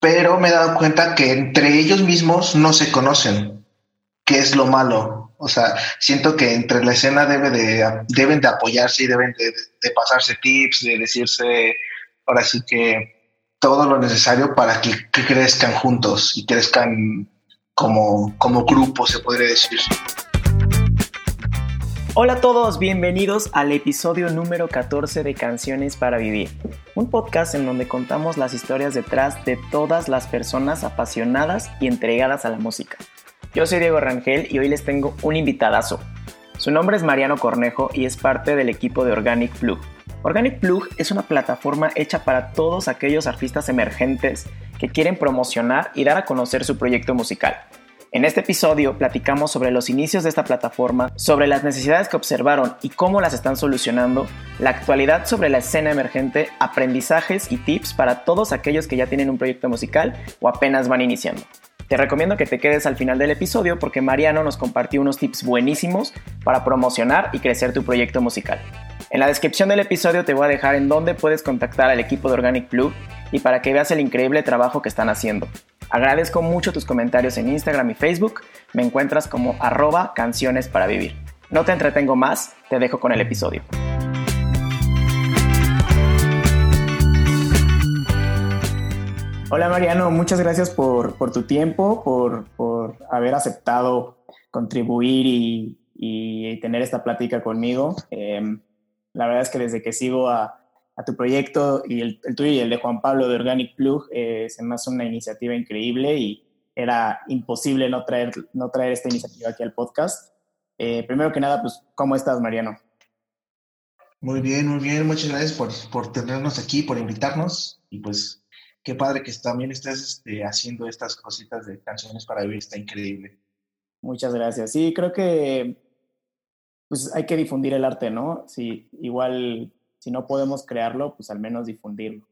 pero me he dado cuenta que entre ellos mismos no se conocen, que es lo malo. O sea, siento que entre la escena debe de, deben de apoyarse y deben de, pasarse tips, de decirse, ahora sí que todo lo necesario para que, que crezcan juntos y crezcan como, como grupo, se podría decir. Hola a todos, bienvenidos al episodio número 14 de Canciones para Vivir, un podcast en donde contamos las historias detrás de todas las personas apasionadas y entregadas a la música. Yo soy Diego Rangel y hoy les tengo un invitadazo. Su nombre es Mariano Cornejo y es parte del equipo de Organic Plug. Organic Plug es una plataforma hecha para todos aquellos artistas emergentes que quieren promocionar y dar a conocer su proyecto musical. En este episodio platicamos sobre los inicios de esta plataforma, sobre las necesidades que observaron y cómo las están solucionando, la actualidad sobre la escena emergente, aprendizajes y tips para todos aquellos que ya tienen un proyecto musical o apenas van iniciando. Te recomiendo que te quedes al final del episodio porque Mariano nos compartió unos tips buenísimos para promocionar y crecer tu proyecto musical. En la descripción del episodio te voy a dejar en dónde puedes contactar al equipo de Organic Blue y para que veas el increíble trabajo que están haciendo. Agradezco mucho tus comentarios en Instagram y Facebook. Me encuentras como arroba canciones para vivir. No te entretengo más, te dejo con el episodio. Hola Mariano, muchas gracias por, tu tiempo, por, haber aceptado contribuir y, tener esta plática conmigo. Em, la verdad es que desde que sigo a, a tu proyecto y el, tuyo y el de Juan Pablo de Organic Plug eh, se me hace una iniciativa increíble y era imposible no traer, no traer esta iniciativa aquí al podcast. Eh, primero que nada, pues, ¿cómo estás, Mariano? Muy bien, muy bien. Muchas gracias por, por tenernos aquí, por invitarnos. Y pues, qué padre que también estés este, haciendo estas cositas de canciones para vivir. Está increíble. Muchas gracias. Sí, creo que pues hay que difundir el arte, ¿no? Sí, igual si no podemos crearlo, pues al menos difundirlo.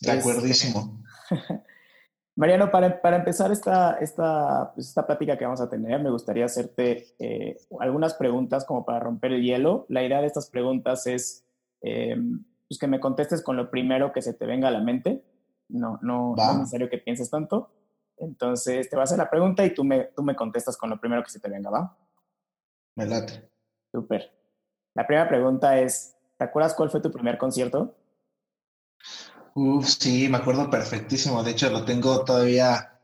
De acuerdísimo. Mariano, para, para, empezar esta, esta, pues esta plática que vamos a tener, me gustaría hacerte eh, algunas preguntas como para romper el hielo. La idea de estas preguntas es eh, pues que me contestes con lo primero que se te venga a la mente. No, no, no, es necesario que pienses tanto. Entonces, te voy a hacer la pregunta y tú me, tú me contestas con lo primero que se te venga, ¿va? Me late. Súper. La primera pregunta es, ¿Te acuerdas cuál fue tu primer concierto? Uf, sí, me acuerdo perfectísimo. De hecho, lo tengo todavía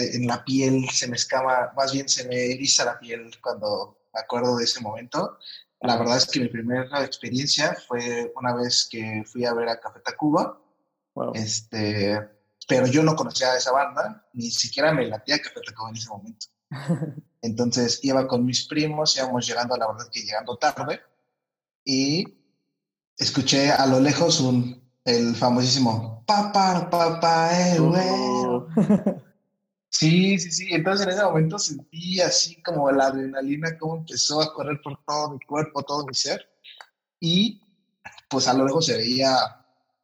en la piel, se me escama, más bien se me eriza la piel cuando me acuerdo de ese momento. La verdad es que mi primera experiencia fue una vez que fui a ver a Café Tacuba. Este, pero yo no conocía a esa banda, ni siquiera me latía Café Tacuba en ese momento. Entonces iba con mis primos, íbamos llegando, la verdad que llegando tarde, y escuché a lo lejos un, el famosísimo papá, papá, eh, oh. Sí, sí, sí. Entonces en ese momento sentí así como la adrenalina, como empezó a correr por todo mi cuerpo, todo mi ser. Y pues a lo lejos se veía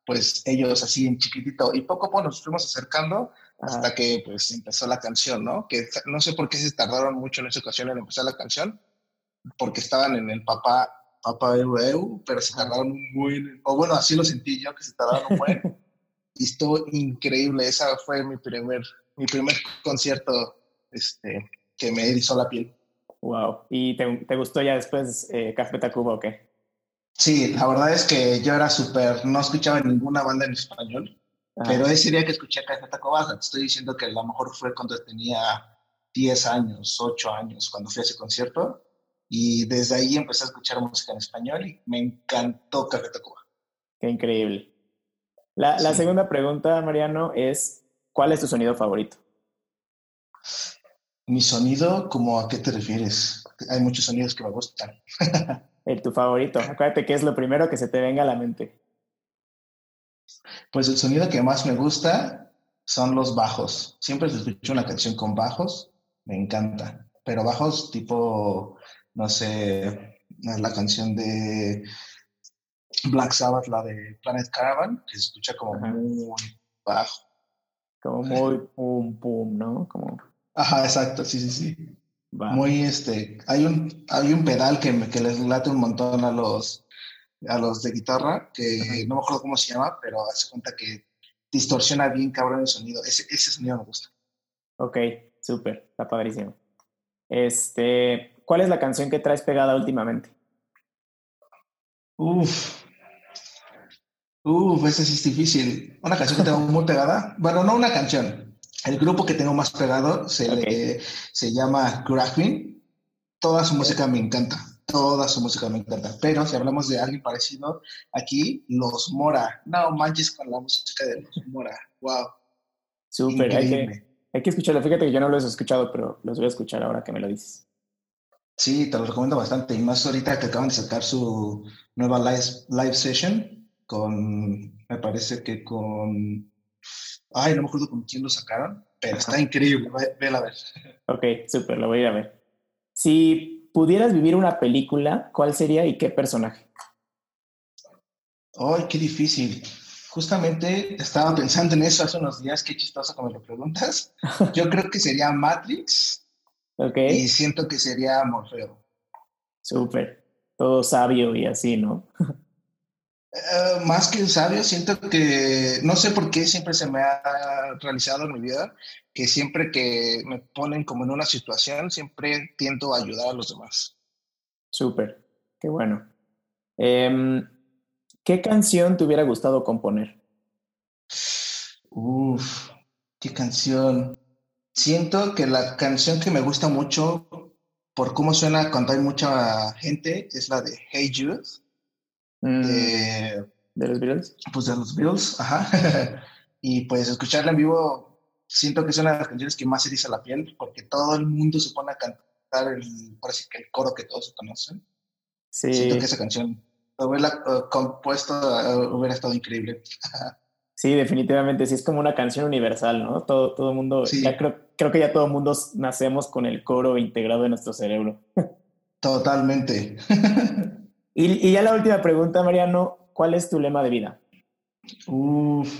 pues ellos así en chiquitito. Y poco a poco nos fuimos acercando hasta que pues empezó la canción, ¿no? Que no sé por qué se tardaron mucho en esa ocasión en empezar la canción, porque estaban en el papá Papá Eu, pero se tardaron buen, o bueno, así lo sentí yo, que se tardaron un buen. y estuvo increíble, esa fue mi primer, mi primer concierto este, que me erizó la piel. Wow, ¿y te, te gustó ya después eh, Café Tacuba o qué? Sí, la verdad es que yo era súper, no escuchaba ninguna banda en español, pero ese día que escuché Café Tacuba, te estoy diciendo que a lo mejor fue cuando tenía 10 años, 8 años, cuando fui a ese concierto y desde ahí empecé a escuchar música en español y me encantó Café Tacuba. Qué increíble. La, la segunda pregunta, Mariano, es, ¿cuál es tu sonido favorito? Mi sonido, ¿cómo a qué te refieres? Hay muchos sonidos que me gustan. el tu favorito. Acuérdate que es lo primero que se te venga a la mente. Pues el sonido que más me gusta son los bajos. Siempre se escucho una canción con bajos, me encanta. Pero bajos tipo no sé, la canción de Black Sabbath, la de Planet Caravan, que se escucha como muy bajo. Como muy pum pum, ¿no? Como... Ajá, exacto, sí, sí, sí. Muy este, hay un, hay un pedal que, que les late un montón a los a los de guitarra, que no me acuerdo cómo se llama, pero hace cuenta que distorsiona bien cabrón el sonido. Ese, ese sonido me gusta. Ok, súper, está padrísimo. Este, ¿cuál es la canción que traes pegada últimamente? Uf. Uf, esa sí es difícil. Una canción que tengo muy pegada. Bueno, no una canción. El grupo que tengo más pegado se, le, se llama Crackwin. Toda su música me encanta. Toda su música me encanta. Pero si hablamos de alguien parecido, aquí Los Mora. No manches con la música de Los Mora. Wow. Súper, hay que, hay que escucharlo. Fíjate que yo no los he escuchado, pero los voy a escuchar ahora que me lo dices. Sí, te lo recomiendo bastante. Y más ahorita que acaban de sacar su nueva live, live session con, me parece que con, ay, no me acuerdo con quién lo sacaron, pero está increíble. Ve, a ver. Ok, súper, lo voy a ir a ver. Si pudieras vivir una película, ¿cuál sería y qué personaje? Ay, qué difícil. Justamente estaba pensando en eso hace unos días, qué chistoso como lo preguntas. Yo creo que sería Matrix y siento que sería Morfeo. Súper. Todo sabio y así, ¿no? Eh, más que sabio, siento que no sé por qué siempre se me ha realizado en mi vida que siempre que me ponen como en una situación, siempre tiento a ayudar a los demás. Súper, qué bueno. Em, ¿Qué canción te hubiera gustado componer? Uf, qué canción. Siento que la canción que me gusta mucho por cómo suena cuando hay mucha gente es la de Hey Jude. Mm, de, los Beatles? Pues de los Beatles, ajá. y pues escucharla en vivo, siento que es una de las canciones que más se dice la piel, porque todo el mundo se pone a cantar el, parece que el coro que todos conocen. Sí. Siento que esa canción, haberla uh, compuesto, uh, hubiera estado increíble. Sí, definitivamente, sí es como una canción universal, ¿no? Todo, todo el mundo, ya creo, creo que ya todo el mundo nacemos con el coro integrado en nuestro cerebro. Totalmente. Y, y, ya la última pregunta, Mariano, ¿cuál es tu lema de vida? Uf,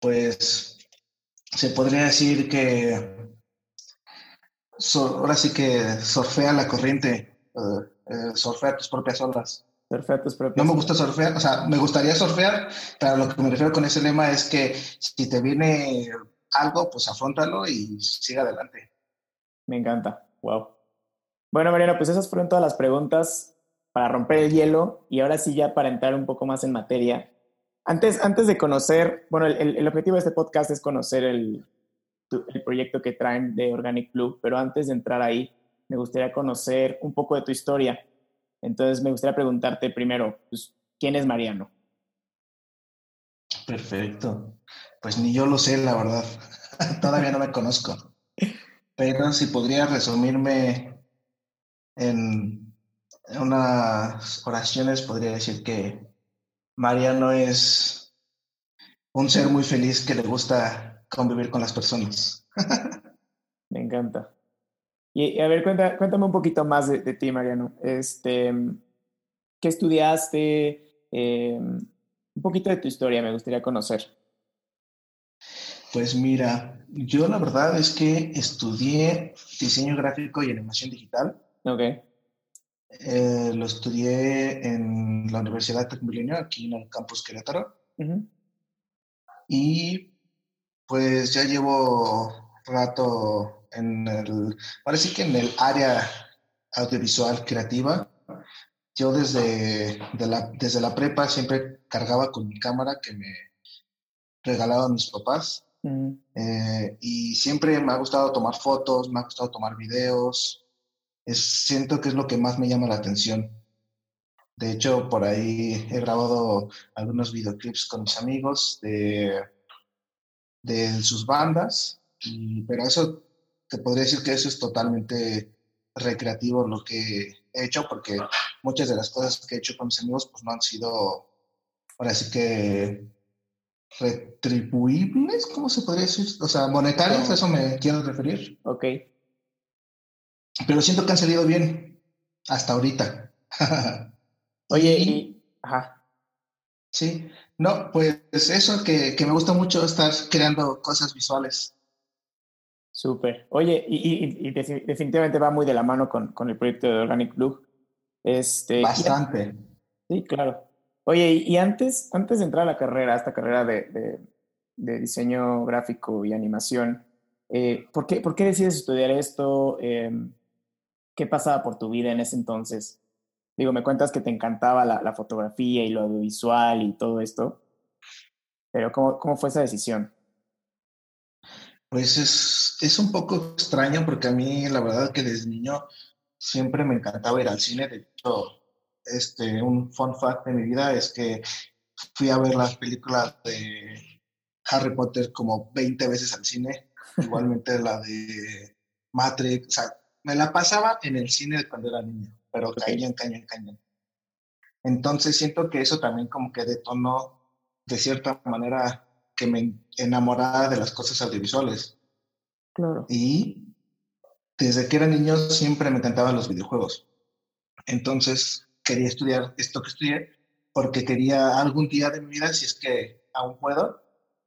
pues se podría decir que ahora sí que surfea la corriente, uh, surfea tus propias olas. Perfecto, No me gusta surfear, o sea, me gustaría surfear, pero lo que me refiero con ese lema es que si te viene algo, pues afrontalo y siga adelante. Me encanta, wow. Bueno, Mariano, pues esas fueron todas las preguntas para romper el hielo y ahora sí ya para entrar un poco más en materia. Antes, antes de conocer, bueno, el, el objetivo de este podcast es conocer el, el proyecto que traen de Organic Blue, pero antes de entrar ahí, me gustaría conocer un poco de tu historia. Entonces, me gustaría preguntarte primero, pues, ¿quién es Mariano? Perfecto. Pues ni yo lo sé, la verdad. Todavía no me conozco. Pero si podría resumirme en unas oraciones, podría decir que Mariano es un ser muy feliz que le gusta convivir con las personas. me encanta. Y a ver, cuéntame un poquito más de, ti, Mariano. Este, ¿Qué estudiaste? Eh, un poquito de tu historia me gustaría conocer. Pues mira, yo la verdad es que estudié diseño gráfico y animación digital. Ok. Eh, lo estudié en la Universidad de Milenio, aquí en el campus Querétaro. Y pues ya llevo rato en el, parece que en el área audiovisual creativa, yo desde, la, desde la prepa siempre cargaba con mi cámara que me regalaban mis papás. Eh, y siempre me ha gustado tomar fotos, me ha gustado tomar videos. Es, siento que es lo que más me llama la atención. De hecho, por ahí he grabado algunos videoclips con mis amigos de, de sus bandas, y, pero eso te podría decir que eso es totalmente recreativo lo que he hecho, porque muchas de las cosas que he hecho con mis amigos pues no han sido, ahora sí que retribuibles, ¿cómo se podría decir? O sea, monetarias, a eso me quiero referir. Ok. Pero siento que han salido bien hasta ahorita. Oye, y... Ajá. Sí, no, pues eso que, que me gusta mucho estar creando cosas visuales. Súper. Oye, y, definitivamente va muy de la mano con, con el proyecto de Organic Blue. Este, Bastante. sí, claro. Oye, y, antes, antes de entrar a la carrera, a esta carrera de, diseño gráfico y animación. Eh, ¿por, qué, ¿por, qué, decides estudiar esto? Em, ¿Qué pasaba por tu vida en ese entonces? Digo, me cuentas que te encantaba la, la fotografía y lo audiovisual y todo esto, pero ¿cómo, cómo fue esa decisión? Pues es, es un poco extraño porque a mí la verdad que desde niño siempre me encantaba ir al cine. De hecho, este, un fun fact de mi vida es que fui a ver las películas de Harry Potter como 20 veces al cine, igualmente la de Matrix, o sea, me la pasaba en el cine cuando era niño, pero cañón, cañón, cañón. Entonces siento que eso también como que detonó de cierta manera que me enamorara de las cosas audiovisuales. Claro. Y desde que era niño siempre me encantaban los videojuegos. Entonces quería estudiar esto que estudié porque quería algún día de mi vida, si es que aún puedo,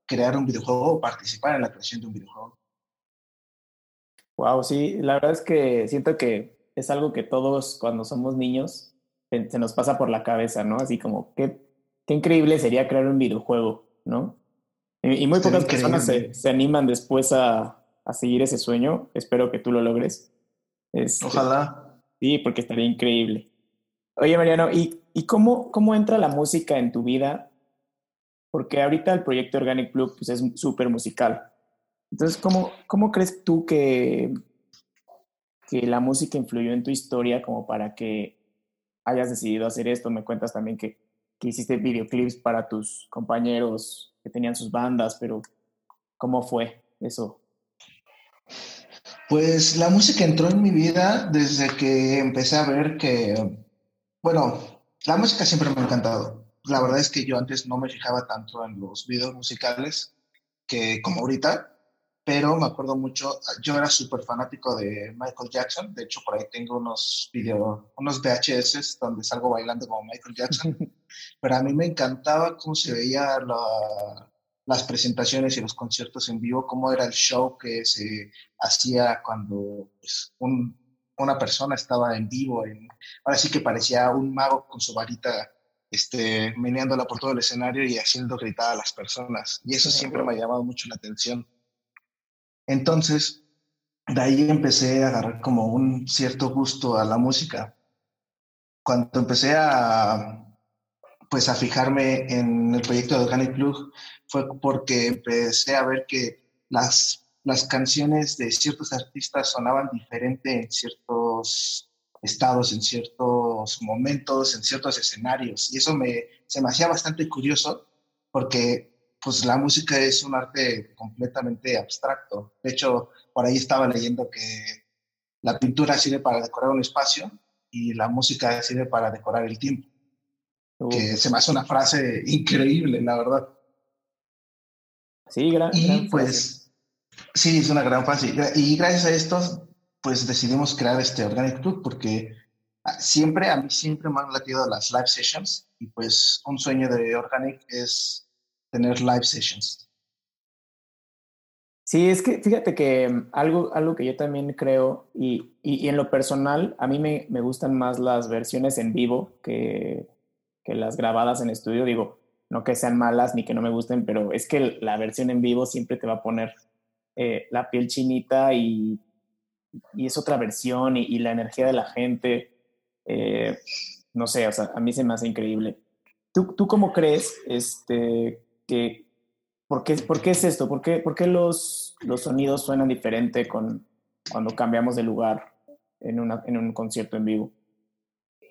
crear un videojuego o participar en la creación de un videojuego. Wow, sí, la verdad es que siento que es algo que todos cuando somos niños se nos pasa por la cabeza, ¿no? Así como, qué, qué increíble sería crear un videojuego, ¿no? Y, muy pocas personas se, se, animan después a, a, seguir ese sueño. Espero que tú lo logres. Este, Ojalá. Sí, porque estaría increíble. Oye, Mariano, ¿y, y cómo, cómo entra la música en tu vida? Porque ahorita el proyecto Organic Club pues, es súper musical. Entonces, ¿cómo, ¿cómo crees tú que, que la música influyó en tu historia como para que hayas decidido hacer esto? Me cuentas también que, que hiciste videoclips para tus compañeros que tenían sus bandas, pero ¿cómo fue eso? Pues la música entró en mi vida desde que empecé a ver que bueno, la música siempre me ha encantado. La verdad es que yo antes no me fijaba tanto en los videos musicales que como ahorita, pero me acuerdo mucho, yo era súper fanático de Michael Jackson, de hecho por ahí tengo unos video, unos VHS donde salgo bailando como Michael Jackson, pero a mí me encantaba cómo se veía las presentaciones y los conciertos en vivo, cómo era el show que se hacía cuando pues, un, una persona estaba en vivo, en, ahora sí que parecía un mago con su varita este, meneándola por todo el escenario y haciendo gritar a las personas. Y eso siempre me ha llamado mucho la atención. Entonces, de ahí empecé a agarrar como un cierto gusto a la música. Cuando empecé a, pues, a fijarme en el proyecto de Organic Club, fue porque empecé a ver que las las canciones de ciertos artistas sonaban diferente en ciertos estados, en ciertos momentos, en ciertos escenarios. Y eso me, se me hacía bastante curioso porque pues la música es un arte completamente abstracto. De hecho, por ahí estaba leyendo que la pintura sirve para decorar un espacio y la música sirve para decorar el tiempo. Que se me hace una frase increíble, la verdad. Sí, gran, y pues Sí, es una gran fase. Y gracias a esto, pues decidimos crear este Organic Club porque ah, siempre, a mí siempre me han latido las live sessions y pues un sueño de Organic es tener live sessions. Sí, es que fíjate que mm, algo, algo que yo también creo y, y, en lo personal, a mí me, me, gustan más las versiones en vivo que, que las grabadas en estudio. Digo, no que sean malas ni que no me gusten, pero es que la versión en vivo siempre te va a poner eh, la piel chinita y, y, es otra versión y, la energía de la gente, eh, no sé, o sea, a mí se me hace increíble. ¿Tú, tú cómo crees este, que, por qué, por qué es esto? ¿Por qué, por qué los, los sonidos suenan diferente con, cuando cambiamos de lugar en, una, en un concierto en vivo?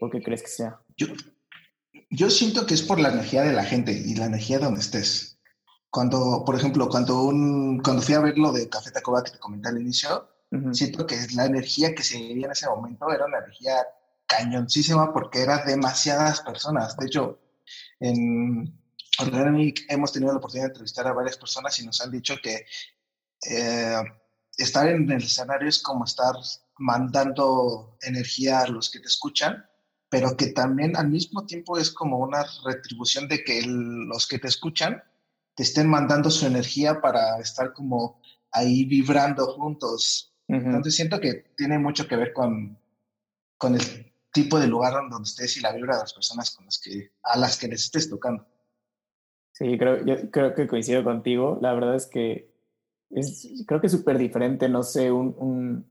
¿Por qué crees que sea? Yo, yo siento que es por la energía de la gente y la energía donde estés. Cuando, por ejemplo, cuando, un, cuando fui a ver lo de Café Tacuba que te comenté al inicio, siento que la energía que se vivía en ese momento era una energía cañoncísima porque eran demasiadas personas. De hecho, en hemos tenido la oportunidad de entrevistar a varias personas y nos han dicho que eh, estar en el escenario es como estar mandando energía a los que te escuchan, pero que también al mismo tiempo es como una retribución de que los que te escuchan te estén mandando su energía para estar como ahí vibrando juntos. Entonces siento que tiene mucho que ver con, con el tipo de lugar donde estés y la vibra de las personas con las que, a las que les estés tocando. Sí, creo, yo creo que coincido contigo. La verdad es que es, creo que es súper diferente, no sé, un, un,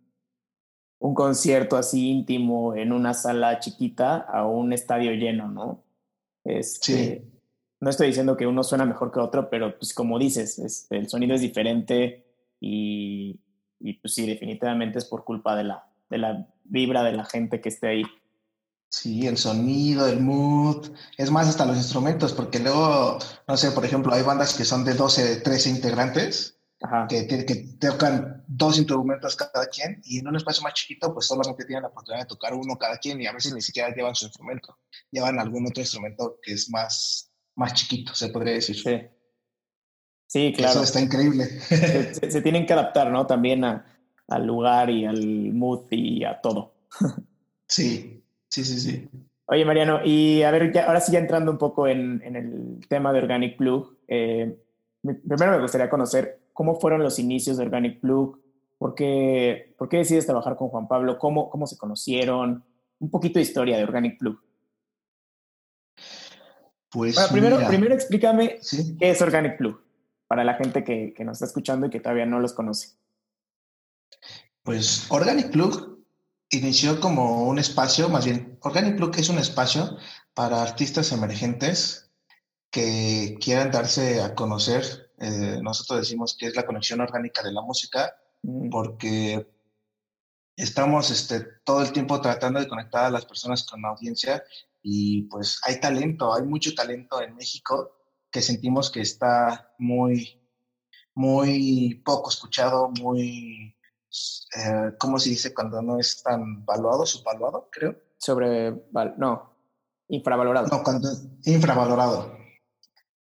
un, concierto así íntimo en una sala chiquita a un estadio lleno, ¿no? Este, sí. No estoy diciendo que uno suena mejor que otro, pero pues como dices, este, el sonido es diferente y, y pues sí, definitivamente es por culpa de la, de la vibra de la gente que esté ahí. Sí, el sonido, el mood, es más hasta los instrumentos, porque luego, no sé, por ejemplo, hay bandas que son de 12, 13 integrantes, Que, que, tocan dos instrumentos cada quien, y en un espacio más chiquito, pues solamente tienen la oportunidad de tocar uno cada quien, y a veces ni siquiera llevan su instrumento, llevan algún otro instrumento que es más, más chiquito, se podría decir. Sí, sí claro. Eso está increíble. Se, se, tienen que adaptar, ¿no? También a, al lugar y al mood y a todo. Sí, Sí, sí, sí. Oye, Mariano, y a ver, ya, ahora sí ya entrando un poco en, en el tema de Organic Plug, eh, primero me gustaría conocer cómo fueron los inicios de Organic Plug, por qué, por qué decides trabajar con Juan Pablo, cómo, cómo se conocieron, un poquito de historia de Organic Plug. Pues bueno, primero, primero explícame qué es Organic Plug, para la gente que, que nos está escuchando y que todavía no los conoce. Pues Organic Plug inició como un espacio, más bien, Organic Plug es un espacio para artistas emergentes que quieran darse a conocer. Eh, nosotros decimos que es la conexión orgánica de la música, mm. porque estamos este, todo el tiempo tratando de conectar a las personas con la audiencia y pues hay talento, hay mucho talento en México que sentimos que está muy, muy poco escuchado, muy eh, ¿cómo se dice cuando no es tan valuado, subvaluado, creo? Sobre, no, infravalorado. No, cuando infravalorado.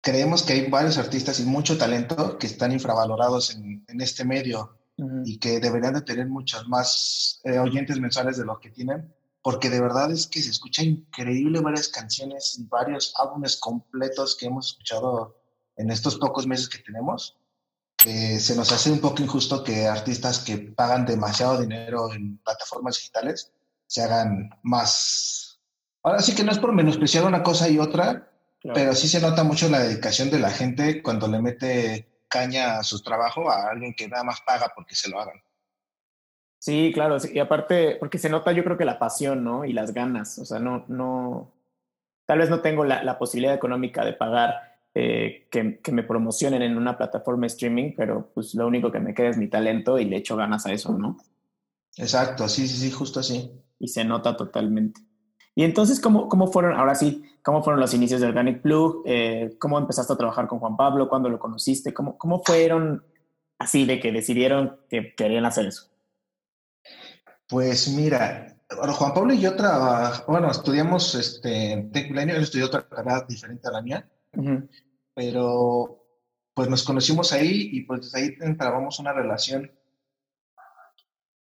Creemos que hay varios artistas y mucho talento que están infravalorados en, en este medio y que deberían de tener muchos más eh, oyentes mensuales de lo que tienen, porque de verdad es que se escucha increíble varias canciones y varios álbumes completos que hemos escuchado en estos pocos meses que tenemos se nos hace un poco injusto que artistas que pagan demasiado dinero en plataformas digitales se hagan más. Ahora sí que no es por menospreciar una cosa y otra, pero sí se nota mucho la dedicación de la gente cuando le mete caña a su trabajo a alguien que nada más paga porque se lo hagan. Sí, claro, y aparte, porque se nota yo creo que la pasión, ¿no? Y las ganas, o sea, no, no, tal vez no tengo la, la posibilidad económica de pagar eh, que, que, me promocionen en una plataforma de streaming, pero pues lo único que me queda es mi talento y le echo ganas a eso, ¿no? Exacto, sí, sí, sí, justo así. Y se nota totalmente. Y entonces, ¿cómo, cómo fueron, ahora sí, cómo fueron los inicios de Organic Plug? Eh, ¿Cómo empezaste a trabajar con Juan Pablo? ¿Cuándo lo conociste? ¿Cómo, ¿Cómo fueron así de que decidieron que querían hacer eso? Pues mira, Juan Pablo y yo trabajamos, bueno, estudiamos este, él estudió otra carrera diferente a la mía, pero pues nos conocimos ahí y pues desde ahí entramos una relación.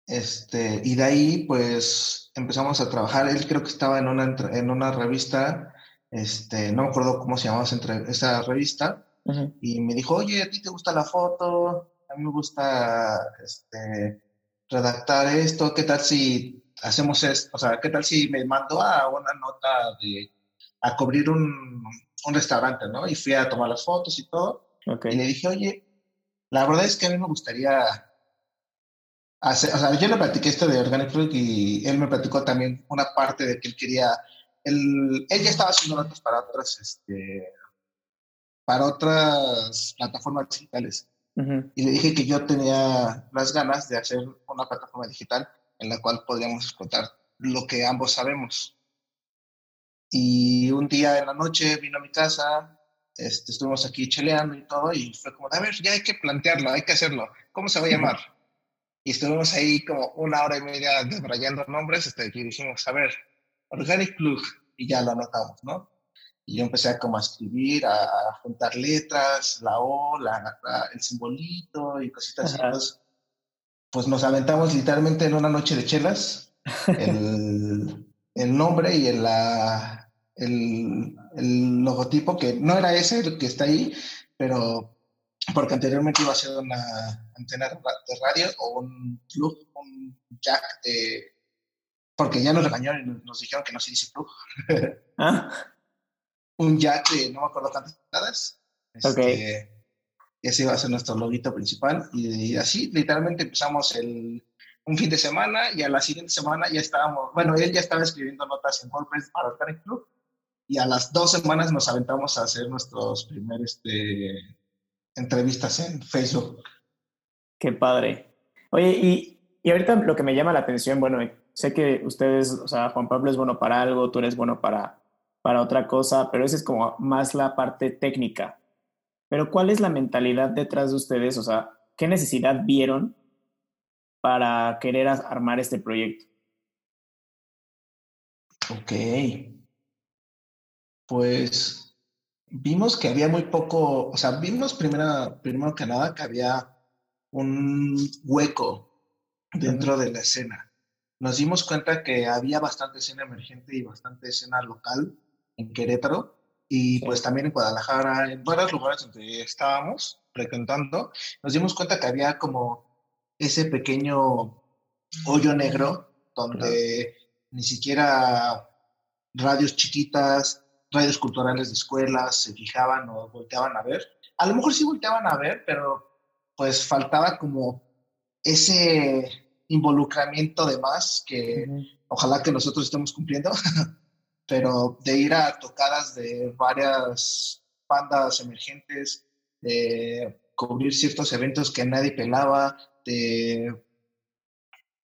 Este, y de ahí pues empezamos a trabajar. Él creo que estaba en una, en una revista, este, no me acuerdo cómo se llamaba esa revista, y me dijo, oye, ¿a ti te gusta la foto? A mí me gusta este, redactar esto, ¿qué tal si hacemos esto? O sea, ¿qué tal si me mando a una nota de, a cubrir un, un restaurante, ¿no? Y fui a tomar las fotos y todo. Y le dije, oye, la verdad es que a mí me gustaría hacer, o sea, yo le platiqué esto de Organic Fruit y él me platicó también una parte de que él quería, él, él ya estaba haciendo notas para otras, este, para otras plataformas digitales. Y le dije que yo tenía las ganas de hacer una plataforma digital en la cual podríamos explotar lo que ambos sabemos. Y un día en la noche vino a mi casa, este, estuvimos aquí cheleando y todo, y fue como, a ver, ya hay que plantearlo, hay que hacerlo. ¿Cómo se va a llamar? Y estuvimos ahí como una hora y media desbrayando nombres, este, y dijimos, a ver, Organic Plug, y ya lo anotamos, ¿no? Y yo empecé a como a escribir, a, juntar letras, la O, la, el simbolito y cositas así. pues nos aventamos literalmente en una noche de chelas el, el nombre y el, la, el, el, logotipo, que no era ese el que está ahí, pero porque anteriormente iba a ser una antena de radio o un plug, un jack de... Porque ya nos regañaron y nos dijeron que no se dice plug. ¿Ah? Un jack de no me acuerdo cuántas entradas. Este, ese iba a ser nuestro loguito principal. Y, así, literalmente empezamos el, un fin de semana y a la siguiente semana ya estábamos, bueno, él ya estaba escribiendo notas en WordPress para el Club y a las dos semanas nos aventamos a hacer nuestros primeros este, entrevistas en Facebook. Qué padre. Oye, y, y ahorita lo que me llama la atención, bueno, sé que ustedes, o sea, Juan Pablo es bueno para algo, tú eres bueno para, para otra cosa, pero esa es como más la parte técnica. Pero ¿cuál es la mentalidad detrás de ustedes? O sea, ¿qué necesidad vieron para querer armar este proyecto? Ok. Pues vimos que había muy poco, o sea, vimos primero, primero que nada que había un hueco dentro de la escena. Nos dimos cuenta que había bastante escena emergente y bastante escena local en Querétaro y pues también en Guadalajara, en varios lugares donde estábamos frecuentando, nos dimos cuenta que había como ese pequeño hoyo negro donde ni siquiera radios chiquitas, radios culturales de escuelas se fijaban o volteaban a ver. A lo mejor sí volteaban a ver, pero pues faltaba como ese involucramiento de más que ojalá que nosotros estemos cumpliendo, pero de ir a tocadas de varias bandas emergentes, de cubrir ciertos eventos que nadie pelaba, de,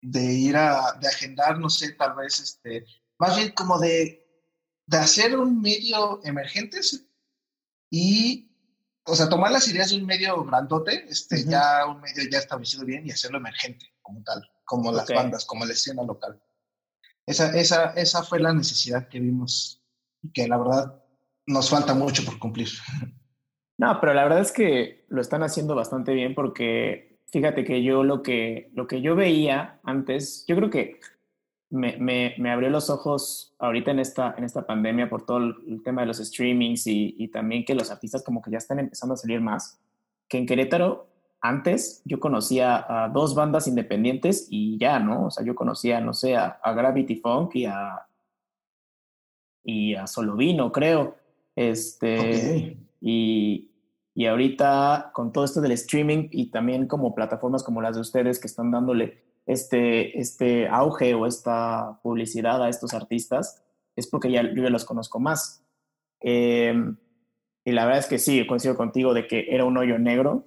de ir a, de agendar, no sé, tal vez, este, más bien como de de hacer un medio emergente y, o sea, tomar las ideas de un medio grandote, este, ya un medio ya establecido bien y hacerlo emergente como tal, como las bandas, como la escena local. Esa, esa, esa fue la necesidad que vimos y que la verdad nos falta mucho por cumplir. No, pero la verdad es que lo están haciendo bastante bien porque fíjate que yo lo que, lo que yo veía antes, yo creo que me, me, me, abrió los ojos ahorita en esta, en esta pandemia por todo el, tema de los streamings y, y, también que los artistas como que ya están empezando a salir más, que en Querétaro antes yo conocía a dos bandas independientes y ya, ¿no? O sea, yo conocía, no sé, a, Gravity Funk y a, y a Solovino, creo. Este, y, y ahorita con todo esto del streaming y también como plataformas como las de ustedes que están dándole este, este auge o esta publicidad a estos artistas es porque ya yo los conozco más. Em, y la verdad es que sí, coincido contigo de que era un hoyo negro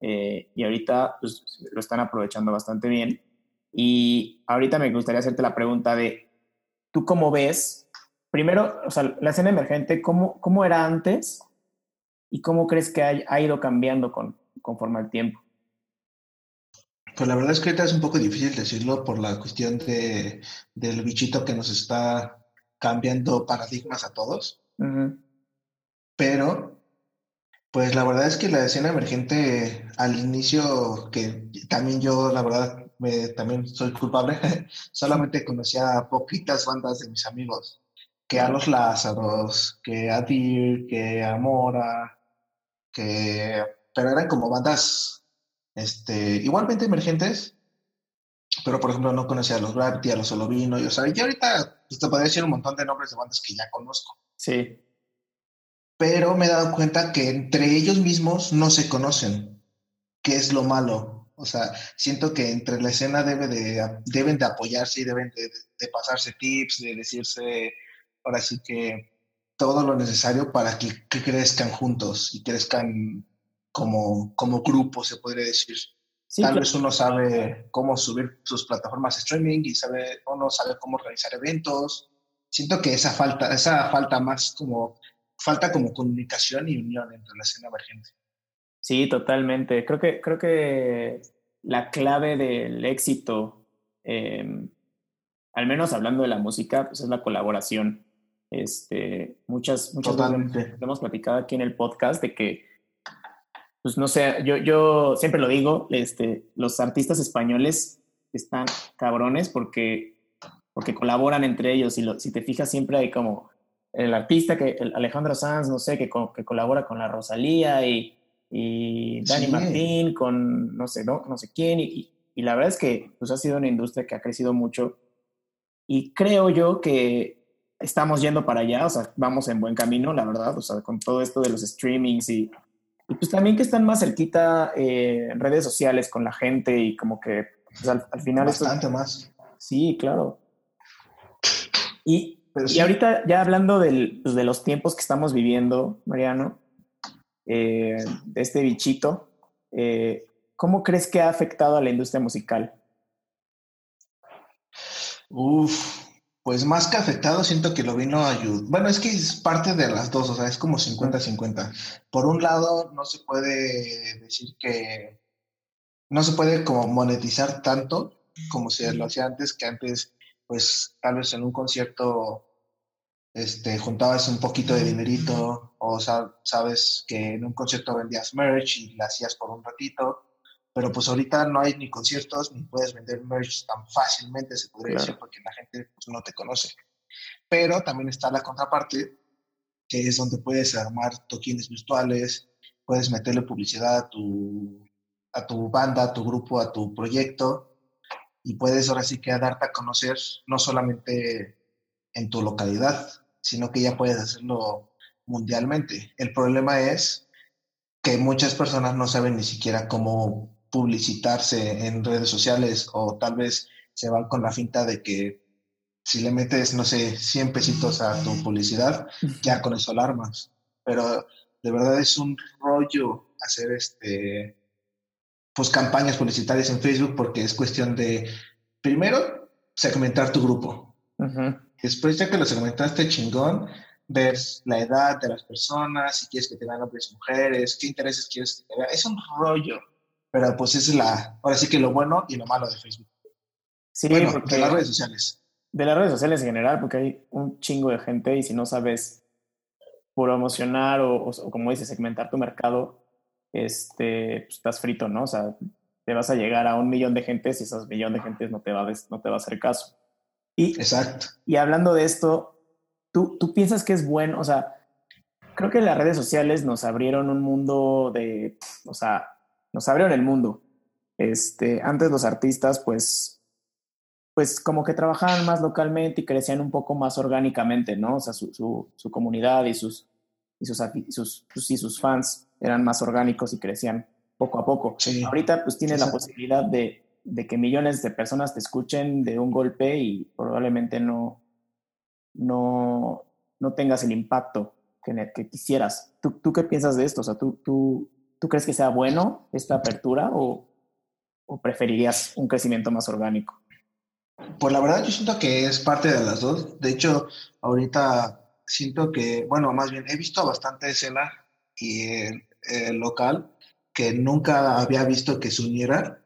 eh, y ahorita pues, lo están aprovechando bastante bien. Y ahorita me gustaría hacerte la pregunta de, ¿tú cómo ves? Primero, o sea, la escena emergente, ¿cómo, cómo era antes? ¿Y cómo crees que ha, ha ido cambiando con, conforme al tiempo? Pues la verdad es que ahorita es un poco difícil decirlo por la cuestión de, del bichito que nos está cambiando paradigmas a todos. Pero, pues la verdad es que la escena emergente al inicio, que también yo, la verdad, me, también soy culpable, solamente conocía a poquitas bandas de mis amigos, que a los Lázaros, que a Dir, que a Mora, que... Pero eran como bandas este, igualmente emergentes, pero por ejemplo no conocía a los Gravity, a los Solovino, y o sea, yo ahorita pues, te podría decir un montón de nombres de bandas que ya conozco. Sí. Pero me he dado cuenta que entre ellos mismos no se conocen, que es lo malo. O sea, siento que entre la escena debe de, deben de apoyarse y deben de, de pasarse tips, de decirse, ahora sí que todo lo necesario para que, que crezcan juntos y crezcan como, como grupo, se podría decir. Tal vez uno sabe cómo subir sus plataformas de streaming y sabe, uno sabe cómo organizar eventos. Siento que esa falta, esa falta más como, falta como comunicación y unión entre la escena emergente. Sí, totalmente. Creo que, creo que la clave del éxito, em, al menos hablando de la música, pues es la colaboración. Este, muchas, muchas veces hemos platicado aquí en el podcast de que pues no sé, yo, yo siempre lo digo, este, los artistas españoles están cabrones porque, porque colaboran entre ellos. Y si te fijas, siempre hay como el artista que, el Alejandro Sanz, no sé, que, que colabora con la Rosalía y, y Dani Martín con no sé, no, no sé quién. Y, y, la verdad es que pues, ha sido una industria que ha crecido mucho. Y creo yo que estamos yendo para allá, o sea, vamos en buen camino, la verdad, o sea, con todo esto de los streamings y Y pues también que están más cerquita eh, en redes sociales con la gente y como que pues, al, final... Bastante más. Sí, claro. Y, y ahorita ya hablando del, pues, de los tiempos que estamos viviendo, Mariano, eh, de este bichito, eh, ¿cómo crees que ha afectado a la industria musical? Uf, pues más que afectado, siento que lo vino a ayudar. Bueno, es que es parte de las dos, o sea, es como 50-50. Por un lado, no se puede decir que no se puede como monetizar tanto como se lo hacía antes, que antes, pues tal vez en un concierto este, juntabas un poquito de dinerito o sabes que en un concierto vendías merch y la hacías por un ratito pero pues ahorita no hay ni conciertos ni puedes vender merch tan fácilmente, se podría decir, porque la gente pues, no te conoce. Pero también está la contraparte, que es donde puedes armar toquines virtuales, puedes meterle publicidad a tu, a tu banda, a tu grupo, a tu proyecto, y puedes ahora sí que darte a conocer no solamente en tu localidad, sino que ya puedes hacerlo mundialmente. El problema es que muchas personas no saben ni siquiera cómo publicitarse en redes sociales o tal vez se van con la finta de que si le metes, no sé, 100 pesitos a tu publicidad, ya con eso alarmas. Pero de verdad es un rollo hacer este pues campañas publicitarias en Facebook porque es cuestión de primero segmentar tu grupo. Después ya que lo segmentaste chingón, ver la edad de las personas, si quieres que te vean hombres y mujeres, qué intereses quieres que te vean. Es un rollo. Pero pues es la, ahora sí que lo bueno y lo malo de Facebook. Sí, bueno, de las redes sociales. De las redes sociales en general, porque hay un chingo de gente y si no sabes promocionar o, o, como dices, segmentar tu mercado, este, pues estás frito, ¿no? O sea, te vas a llegar a un millón de gentes y esos millón de gentes no te va a, no te va a hacer caso. Y, Exacto. Y hablando de esto, ¿tú, tú piensas que es bueno, o sea, creo que las redes sociales nos abrieron un mundo de, o sea, nos abrieron el mundo. Este, antes los artistas, pues, pues como que trabajaban más localmente y crecían un poco más orgánicamente, ¿no? O sea, su, su, comunidad y sus, y sus, sus, pues sus fans eran más orgánicos y crecían poco a poco. Ahorita pues tienes la posibilidad de, de, que millones de personas te escuchen de un golpe y probablemente no, no, no tengas el impacto que, que quisieras. ¿Tú, ¿Tú, qué piensas de esto? O sea, ¿tú, tú, ¿Tú crees que sea bueno esta apertura o, preferirías un crecimiento más orgánico? Pues la verdad yo siento que es parte de las dos. De hecho, ahorita siento que, bueno, más bien he visto bastante escena y local que nunca había visto que se uniera.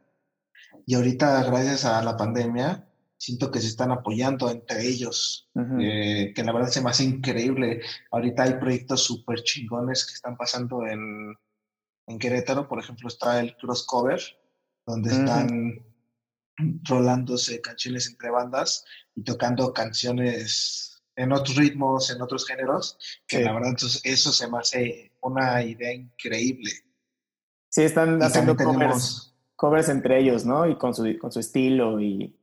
Y ahorita, gracias a la pandemia, siento que se están apoyando entre ellos, eh, que la verdad se me hace increíble. Ahorita hay proyectos súper chingones que están pasando en, en Querétaro, por ejemplo, está el Cross Cover, donde están rolándose canciones entre bandas y tocando canciones en otros ritmos, en otros géneros, que la verdad entonces, eso se me hace una idea increíble. Sí, están haciendo covers, covers, entre ellos, ¿no? Y con su, con su estilo y...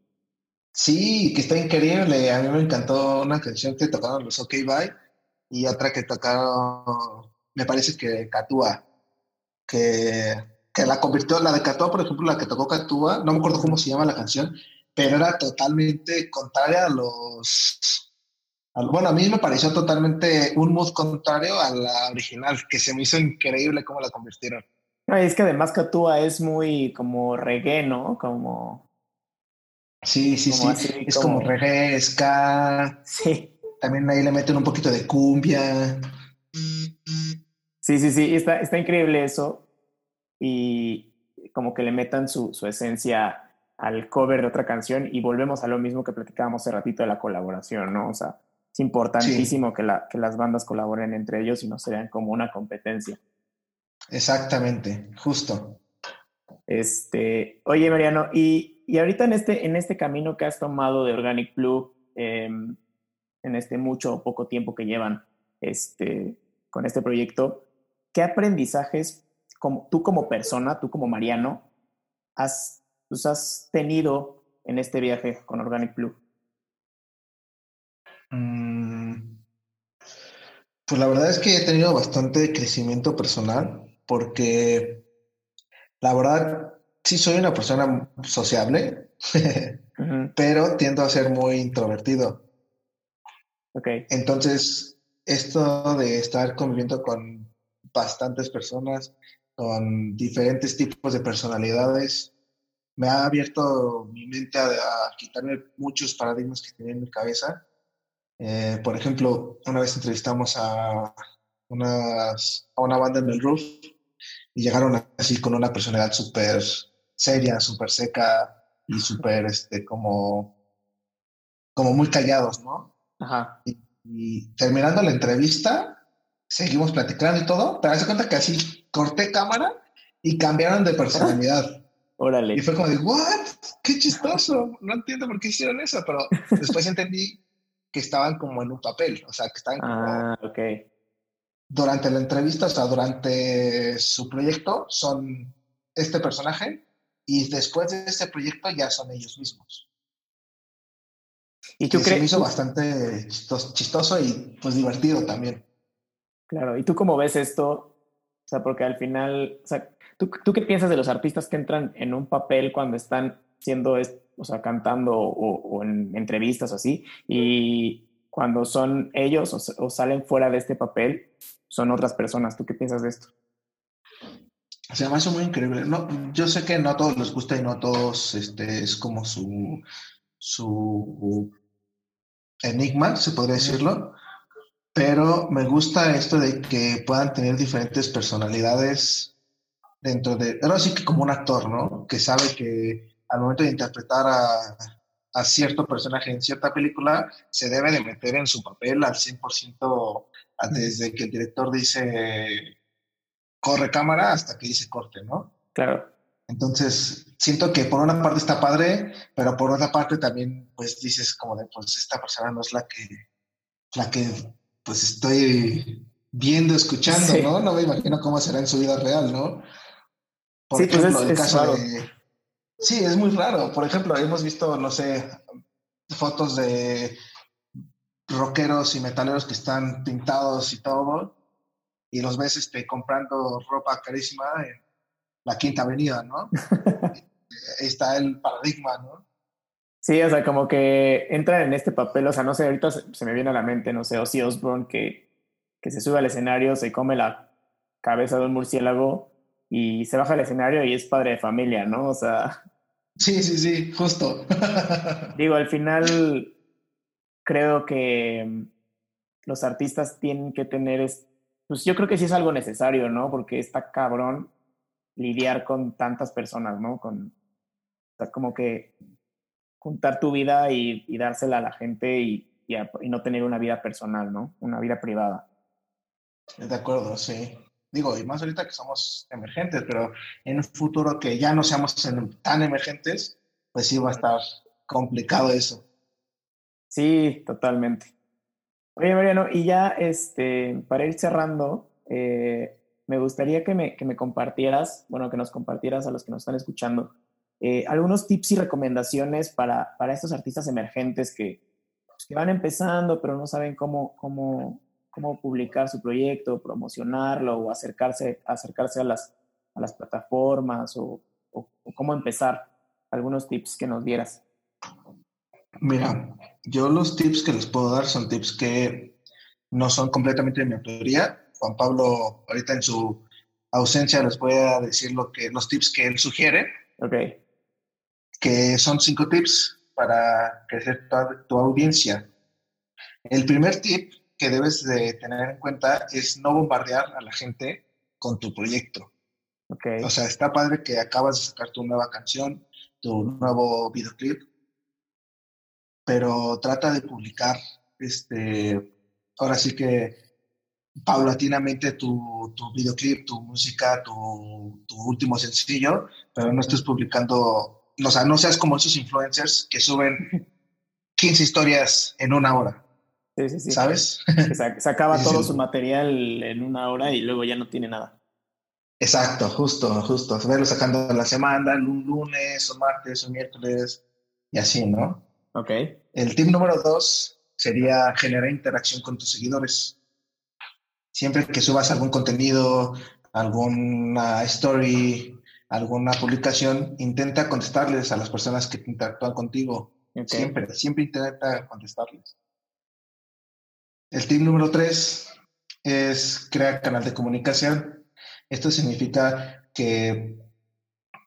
Sí, que está increíble. A mí me encantó una canción que tocaron los OK Bye y otra que tocaron, me parece que Catúa que, que la convirtió, la de Catúa, por ejemplo, la que tocó Catúa, no me acuerdo cómo se llama la canción, pero era totalmente contraria a los... bueno, a mí me pareció totalmente un mood contrario a la original, que se me hizo increíble cómo la convirtieron. es que además Catúa es muy como reggae, ¿no? Como... Sí, sí, sí. es como... reggae, ska. Sí. También ahí le meten un poquito de cumbia. Sí, sí, sí, está, está increíble eso. Y como que le metan su, su, esencia al cover de otra canción y volvemos a lo mismo que platicábamos hace ratito de la colaboración, ¿no? O sea, es importantísimo que, la, que las bandas colaboren entre ellos y no sean como una competencia. Exactamente, justo. Este, oye, Mariano, y, y ahorita en este, en este camino que has tomado de Organic Blue, em, en este mucho o poco tiempo que llevan este, con este proyecto, ¿qué aprendizajes como, tú como persona, tú como Mariano, has, pues, has tenido en este viaje con Organic Blue? Mm, pues la verdad es que he tenido bastante crecimiento personal. porque la verdad sí soy una persona sociable, pero tiendo a ser muy introvertido. Okay. Entonces, esto de estar conviviendo con bastantes personas, con diferentes tipos de personalidades, me ha abierto mi mente a, quitarme muchos paradigmas que tenía en mi cabeza. Eh, por ejemplo, una vez entrevistamos a, unas, a una banda en el roof y llegaron así con una personalidad súper seria, súper seca y súper, este, como, como muy callados, ¿no? Ajá. Y, terminando la entrevista, seguimos platicando y todo, pero hace cuenta que así corté cámara y cambiaron de personalidad. Órale. Y fue como de, ¿what? ¡Qué chistoso! No entiendo por qué hicieron eso, pero después entendí que estaban como en un papel, o sea, que estaban como... Ah, ok. Durante la entrevista, o sea, durante su proyecto, son este personaje y después de este proyecto ya son ellos mismos. ¿Y tú crees? Se me hizo bastante chistoso, y pues divertido también. Claro, ¿y tú cómo ves esto? O sea, porque al final, o sea, ¿tú, ¿tú qué piensas de los artistas que entran en un papel cuando están siendo, o sea, cantando o, en entrevistas o así, y cuando son ellos o, salen fuera de este papel, son otras personas? ¿Tú qué piensas de esto? Se me hace muy increíble. No, yo sé que no a todos les gusta y no a todos este, es como su, su enigma, se podría decirlo, pero me gusta esto de que puedan tener diferentes personalidades dentro de, pero sí que como un actor, ¿no? Que sabe que al momento de interpretar a, a cierto personaje en cierta película, se debe de meter en su papel al 100% desde que el director dice corre cámara hasta que dice corte, ¿no? Claro. Entonces, siento que por una parte está padre, pero por otra parte también, pues dices como de, pues esta persona no es la que, la que, pues estoy viendo, escuchando, ¿no? No me imagino cómo será en su vida real, ¿no? Por sí, pues ejemplo, el caso de... Sí, es muy raro. Por ejemplo, hemos visto, no sé, fotos de rockeros y metaleros que están pintados y todo, y los ves este, comprando ropa carísima en la Quinta Avenida, ¿no? Ahí está el paradigma, ¿no? Sí, o sea, como que entran en este papel, o sea, no sé, ahorita se, me viene a la mente, no sé, Ozzy Osbourne que, que se sube al escenario, se come la cabeza de un murciélago y se baja al escenario y es padre de familia, ¿no? O sea... Sí, sí, sí, justo. digo, al final creo que los artistas tienen que tener, pues yo creo que sí es algo necesario, ¿no? Porque está cabrón lidiar con tantas personas, ¿no? Con, como que juntar tu vida y, dársela a la gente y, y, no tener una vida personal, ¿no? Una vida privada. De acuerdo, sí. Digo, y más ahorita que somos emergentes, pero en un futuro que ya no seamos tan emergentes, pues sí va a estar complicado eso. Sí, totalmente. Oye, Mariano, y ya este, para ir cerrando, eh, me gustaría que me, que me compartieras, bueno, que nos compartieras a los que nos están escuchando, eh, algunos tips y recomendaciones para, para estos artistas emergentes que, pues, que van empezando, pero no saben cómo, cómo, cómo publicar su proyecto, promocionarlo o acercarse, acercarse a, las, a las plataformas o, o, cómo empezar. Algunos tips que nos dieras. Mira, yo los tips que les puedo dar son tips que no son completamente de mi autoría, Juan Pablo ahorita en su ausencia les puede decir lo que, los tips que él sugiere. Ok. Que son cinco tips para crecer tu, tu audiencia. El primer tip que debes de tener en cuenta es no bombardear a la gente con tu proyecto. Okay. O sea, está padre que acabas de sacar tu nueva canción, tu nuevo videoclip, pero trata de publicar, este, ahora sí que paulatinamente tu, tu videoclip, tu música, tu, tu, último sencillo, pero no estés publicando, o sea, no seas como esos influencers que suben 15 historias en una hora. Sí, sí, sí. ¿Sabes? Se, acaba todo su material en una hora y luego ya no tiene nada. Exacto, justo, justo. Verlo sacando la semana, un lunes, o martes, o miércoles, y así, ¿no? Ok. El tip número dos sería generar interacción con tus seguidores siempre que subas algún contenido, alguna story, alguna publicación, intenta contestarles a las personas que interactúan contigo. Siempre, siempre intenta contestarles. El tip número tres es crear canal de comunicación. Esto significa que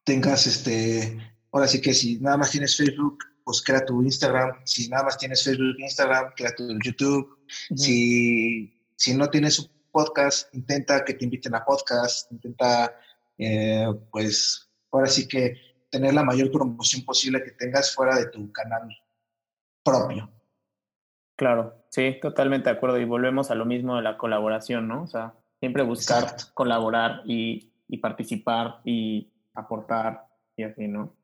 tengas este, ahora sí que si nada más tienes Facebook, pues crea tu Instagram. Si nada más tienes Facebook, Instagram, crea tu YouTube. si, si no tienes un podcast, intenta que te inviten a podcast, intenta, eh, pues, ahora sí que tener la mayor promoción posible que tengas fuera de tu canal propio. Claro, sí, totalmente de acuerdo. Y volvemos a lo mismo de la colaboración, ¿no? O sea, siempre buscar colaborar y, y participar y aportar y así, ¿no?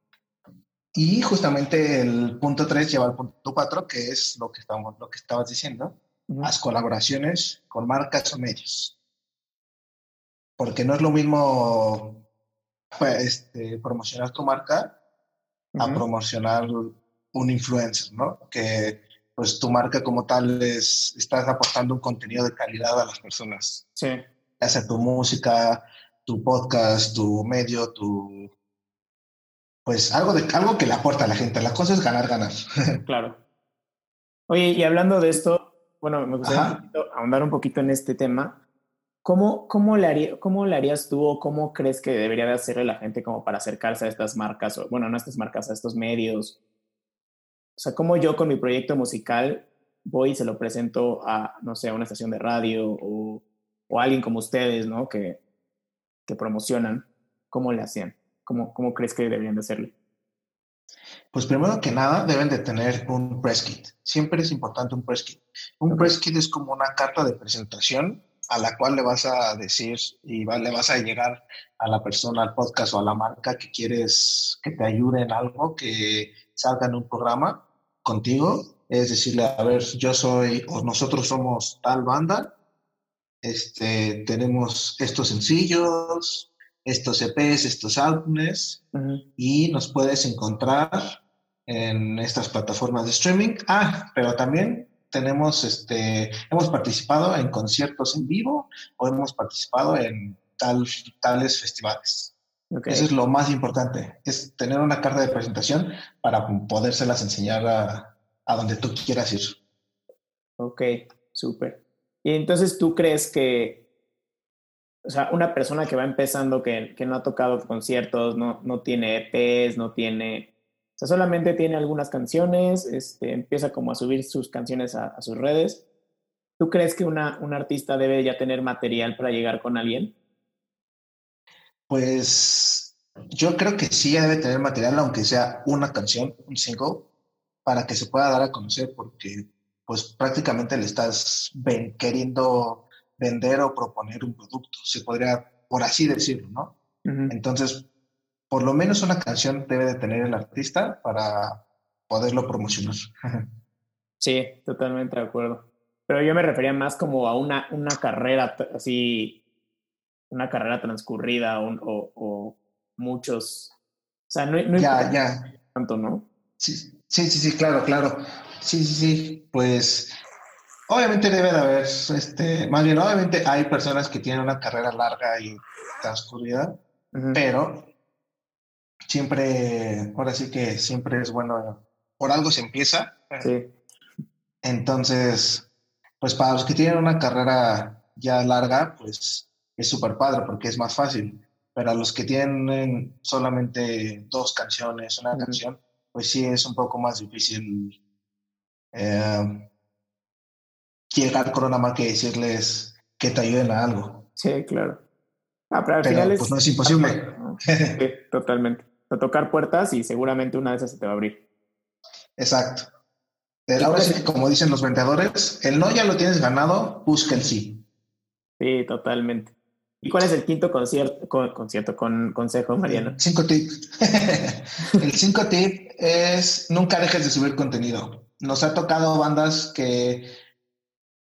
Y justamente el punto 3 lleva al punto 4, que es lo que, estamos, lo que estabas diciendo, las colaboraciones con marcas o medios. Porque no es lo mismo pues, este, promocionar tu marca a promocionar un influencer, ¿no? Que pues tu marca como tal es, estás aportando un contenido de calidad a las personas. Sí. Ya sea tu música, tu podcast, tu medio, tu... Pues algo, de, algo que le aporta a la gente. La cosa es ganar, ganar. claro. Oye, y hablando de esto, bueno, me gustaría ahondar un poquito en este tema. ¿Cómo, cómo, le haría, ¿Cómo le harías tú o cómo crees que debería de hacerle la gente como para acercarse a estas marcas, o bueno, no a estas marcas, a estos medios? O sea, ¿cómo yo con mi proyecto musical voy y se lo presento a, no sé, a una estación de radio o, o a alguien como ustedes, ¿no? Que, que promocionan. ¿Cómo le hacían? ¿Cómo, ¿Cómo crees que deberían de hacerlo? Pues primero que nada deben de tener un press kit. Siempre es importante un press kit. Un press kit es como una carta de presentación a la cual le vas a decir y le vas a llegar a la persona, al podcast o a la marca que quieres que te ayude en algo, que salga en un programa contigo. Es decirle, a ver, yo soy o nosotros somos tal banda, este, tenemos estos sencillos, estos EPs, estos álbumes, y nos puedes encontrar en estas plataformas de streaming. Ah, pero también tenemos, este, hemos participado en conciertos en vivo o hemos participado en tal, tales festivales. Eso es lo más importante, es tener una carta de presentación para podérselas enseñar a, a donde tú quieras ir. Ok, súper. Y entonces tú crees que o sea, una persona que va empezando, que, que no ha tocado conciertos, no, no tiene EPs, no tiene, o sea, solamente tiene algunas canciones, este, empieza como a subir sus canciones a, sus redes. ¿Tú crees que una, un artista debe ya tener material para llegar con alguien? Pues yo creo que sí debe tener material, aunque sea una canción, un single, para que se pueda dar a conocer, porque pues prácticamente le estás queriendo vender o proponer un producto, se podría, por así decirlo, ¿no? Entonces, por lo menos una canción debe de tener el artista para poderlo promocionar. sí, totalmente de acuerdo. Pero yo me refería más como a una, una carrera así, una carrera transcurrida o, o, muchos. O sea, no, no ya, ya. tanto, ¿no? Sí, sí, sí, sí, claro, claro. Sí, sí, sí. Pues Obviamente debe de haber, este, más bien, obviamente hay personas que tienen una carrera larga y transcurrida, pero siempre, ahora sí que siempre es bueno, por algo se empieza. Sí. Entonces, pues para los que tienen una carrera ya larga, pues es súper padre porque es más fácil. Pero a los que tienen solamente dos canciones, una canción, pues sí es un poco más difícil. Eh, llegar con una marca y decirles que te ayuden a algo. Sí, claro. Ah, pero al final es, pues no es imposible. Sí, totalmente. A tocar puertas y seguramente una de esas se te va a abrir. Exacto. Pero ahora sí que como dicen los vendedores, el no ya lo tienes ganado, busca el sí. Sí, totalmente. ¿Y cuál es el quinto concierto, concierto con consejo, Mariano? Cinco tip. el cinco tip es nunca dejes de subir contenido. Nos ha tocado bandas que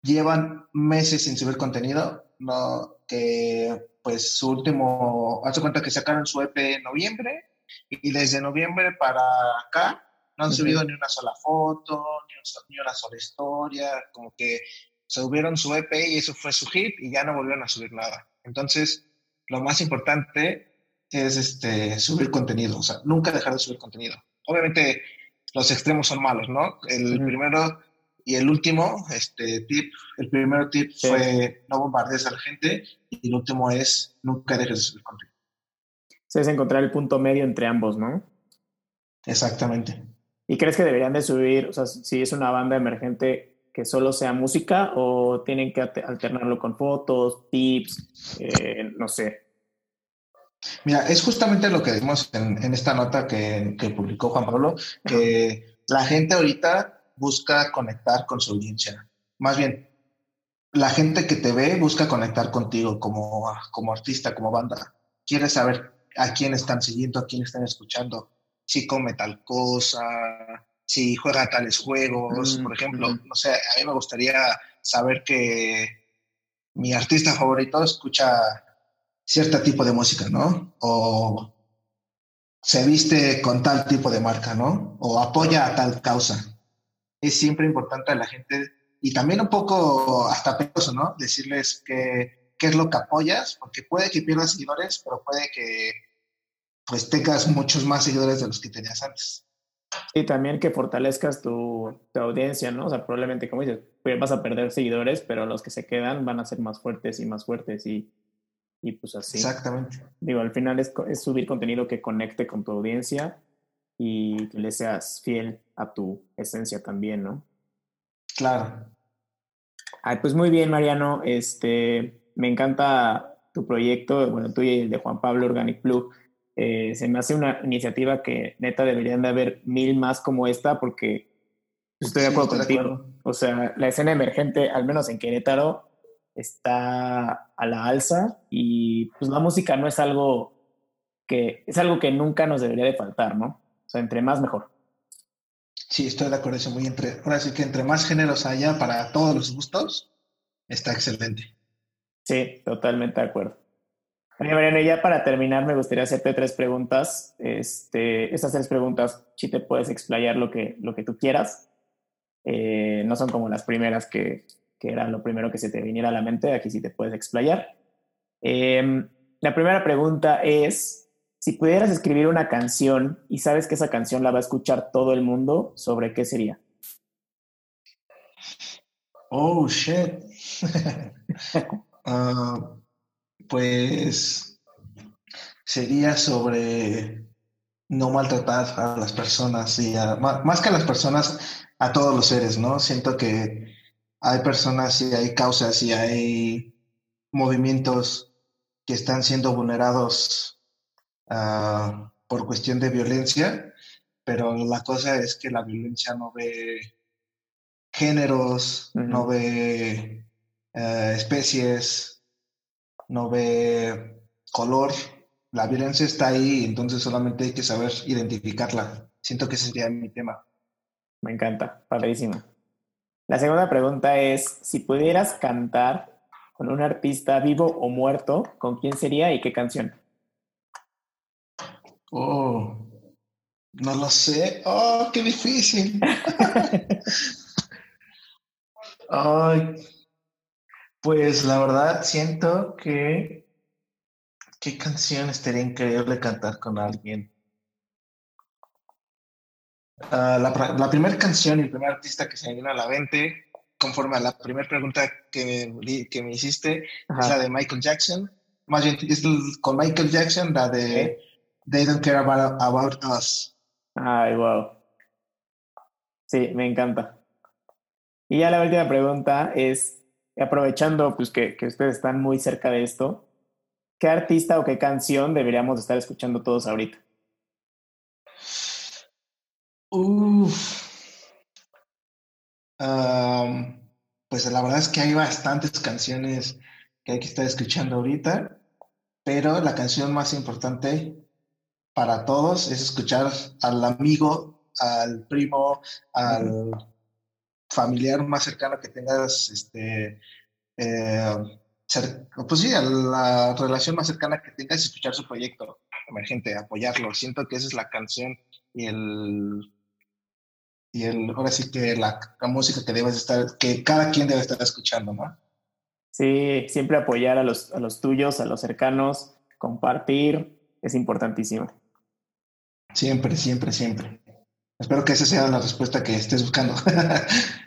llevan meses sin subir contenido, no, que pues su último, hace cuenta que sacaron su EP en noviembre y desde noviembre para acá no han subido ni una sola foto, ni, una sola historia, como que subieron su EP y eso fue su hit y ya no volvieron a subir nada. Entonces, lo más importante es este, subir contenido, o sea, nunca dejar de subir contenido. Obviamente los extremos son malos, ¿no? El primero y el último este, tip, el primero tip fue no bombardees a la gente y el último es nunca dejes de subir contenido. Es encontrar el punto medio entre ambos, ¿no? Exactamente. ¿Y crees que deberían de subir, o sea, si es una banda emergente, que solo sea música o tienen que alternarlo con fotos, tips, eh, no sé? Mira, es justamente lo que vimos en, esta nota que, publicó Juan Pablo, que la gente ahorita busca conectar con su audiencia. Más bien, la gente que te ve busca conectar contigo como, como artista, como banda. Quiere saber a quién están siguiendo, a quién están escuchando, si come tal cosa, si juega tales juegos, mm, por ejemplo. No sé, a mí me gustaría saber que mi artista favorito escucha cierto tipo de música, ¿no? O se viste con tal tipo de marca, ¿no? O apoya a tal causa. Es siempre importante a la gente y también un poco hasta penoso, ¿no? Decirles que, qué es lo que apoyas, porque puede que pierdas seguidores, pero puede que pues tengas muchos más seguidores de los que tenías antes. Y también que fortalezcas tu, tu, audiencia, ¿no? O sea, probablemente, como dices, pues, vas a perder seguidores, pero los que se quedan van a ser más fuertes y más fuertes y y pues así. Exactamente. Digo, al final es, subir contenido que conecte con tu audiencia y que le seas fiel a tu esencia también, ¿no? Claro. Ay, pues muy bien, Mariano. Este, me encanta tu proyecto, bueno, tú y el de Juan Pablo Organic Blue. Eh, se me hace una iniciativa que neta deberían de haber mil más como esta porque estoy de acuerdo contigo. O sea, la escena emergente, al menos en Querétaro, está a la alza y pues la música no es algo que es algo que nunca nos debería de faltar, ¿no? O sea, entre más mejor. Sí, estoy de acuerdo eso, muy entre, ahora sí que entre más géneros haya para todos los gustos, está excelente. Sí, totalmente de acuerdo. Oye, Mariano, ya para terminar me gustaría hacerte tres preguntas. Este, estas tres preguntas, si te puedes explayar lo que, lo que tú quieras. Eh, no son como las primeras que, que era lo primero que se te viniera a la mente, aquí sí te puedes explayar. Em, la primera pregunta es, si pudieras escribir una canción y sabes que esa canción la va a escuchar todo el mundo, ¿sobre qué sería? Oh, shit. Ah, pues sería sobre no maltratar a las personas y más que a las personas, a todos los seres, ¿no? Siento que hay personas y hay causas y hay movimientos que están siendo vulnerados ah, por cuestión de violencia, pero la cosa es que la violencia no ve géneros, no ve eh, especies, no ve color. La violencia está ahí, entonces solamente hay que saber identificarla. Siento que ese sería mi tema. Me encanta, padrísimo. La segunda pregunta es, si pudieras cantar con un artista vivo o muerto, ¿con quién sería y qué canción? Oh, no lo sé. Oh, qué difícil. Ay, pues la verdad siento que qué canción estaría increíble cantar con alguien. Ah, la, primera canción y el primer artista que se me vino a la mente, conforme a la primera pregunta que me, que me hiciste, es la de Michael Jackson. Más bien, es con Michael Jackson, la de They Don't Care About, Us. Ay, wow. Sí, me encanta. Y ya la última pregunta es, aprovechando pues, que, que ustedes están muy cerca de esto, ¿qué artista o qué canción deberíamos estar escuchando todos ahorita? pues la verdad es que hay bastantes canciones que hay que estar escuchando ahorita, pero la canción más importante para todos es escuchar al amigo, al primo, al familiar más cercano que tengas, este, eh, pues sí, a la relación más cercana que tengas escuchar su proyecto emergente, apoyarlo. Siento que esa es la canción y el y el, ahora sí que la, música que debes estar, que cada quien debe estar escuchando, ¿no? Sí, siempre apoyar a los, a los tuyos, a los cercanos, compartir, es importantísimo. Siempre, siempre, siempre. Espero que esa sea la respuesta que estés buscando.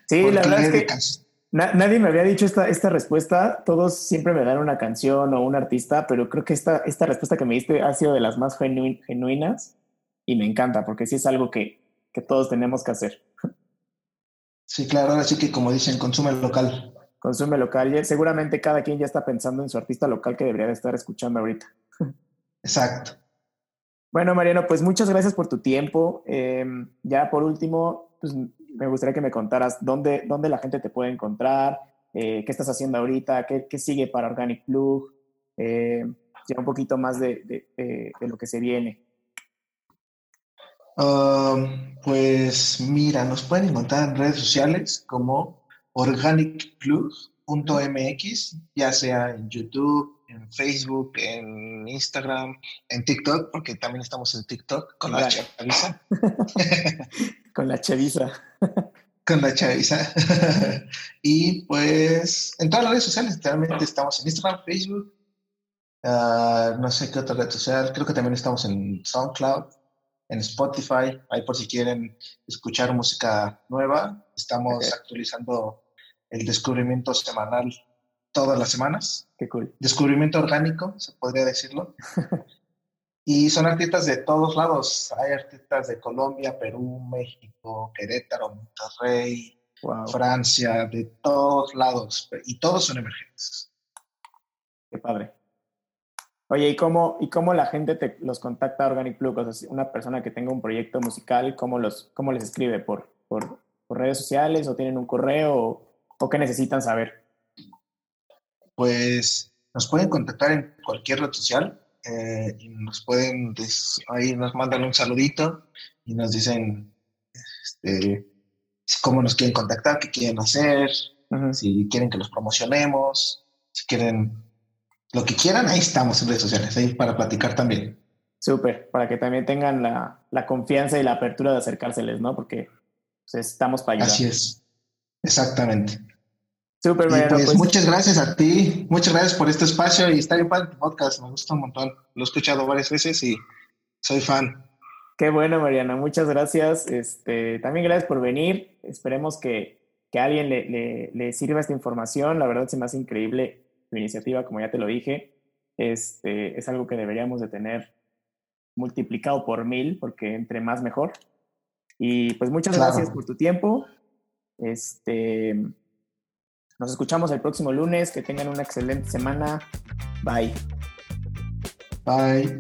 sí, la verdad es que nadie me había dicho esta, esta respuesta. Todos siempre me dan una canción o un artista, pero creo que esta, esta respuesta que me diste ha sido de las más genuinas y me encanta porque sí es algo que, que todos tenemos que hacer. Sí, claro, así que como dicen, consume local. Consume local. Seguramente cada quien ya está pensando en su artista local que debería de estar escuchando ahorita. Exacto. Bueno, Mariano, pues muchas gracias por tu tiempo. Em, ya por último, pues me gustaría que me contaras dónde, dónde la gente te puede encontrar, eh, qué estás haciendo ahorita, qué, qué sigue para Organic Plug, eh, ya un poquito más de, de, lo que se viene. Um, pues mira, nos pueden encontrar en redes sociales como organicplug.mx, ya sea en YouTube, en Facebook, en Instagram, en TikTok, porque también estamos en TikTok con la chaviza. con la chaviza. con la chaviza. y pues en todas las redes sociales, literalmente estamos en Instagram, Facebook, ah, no sé qué otra red social, creo que también estamos en SoundCloud, en Spotify, ahí por si quieren escuchar música nueva, estamos actualizando el descubrimiento semanal todas las semanas. Qué cool. Descubrimiento orgánico, se podría decirlo. y son artistas de todos lados. Hay artistas de Colombia, Perú, México, Querétaro, Monterrey, Francia, de todos lados. Y todos son emergentes. Qué padre. Oye, ¿y cómo, ¿y cómo la gente te, los contacta a Organic Plug? O sea, una persona que tenga un proyecto musical, ¿cómo, los, cómo les escribe? ¿Por, por, por redes sociales o tienen un correo o, o qué necesitan saber? Pues nos pueden contactar en cualquier red social eh, y nos pueden, ahí nos mandan un saludito y nos dicen este, cómo nos quieren contactar, qué quieren hacer, si quieren que los promocionemos, si quieren lo que quieran, ahí estamos en redes sociales, ahí para platicar también. Súper, para que también tengan la, la, confianza y la apertura de acercárseles, ¿no? Porque pues, estamos para ayudar. Así es, exactamente. Súper, pues, pues, muchas gracias a ti, muchas gracias por este espacio y está bien para tu podcast, me gusta un montón. Lo he escuchado varias veces y soy fan. Qué bueno, Mariana, muchas gracias. Este, también gracias por venir. Esperemos que, que a alguien le, le, le, sirva esta información. La verdad se me hace increíble tu iniciativa, como ya te lo dije. Este, es algo que deberíamos de tener multiplicado por mil, porque entre más mejor. Y pues muchas gracias por tu tiempo. Este, nos escuchamos el próximo lunes. Que tengan una excelente semana. Bye. Bye.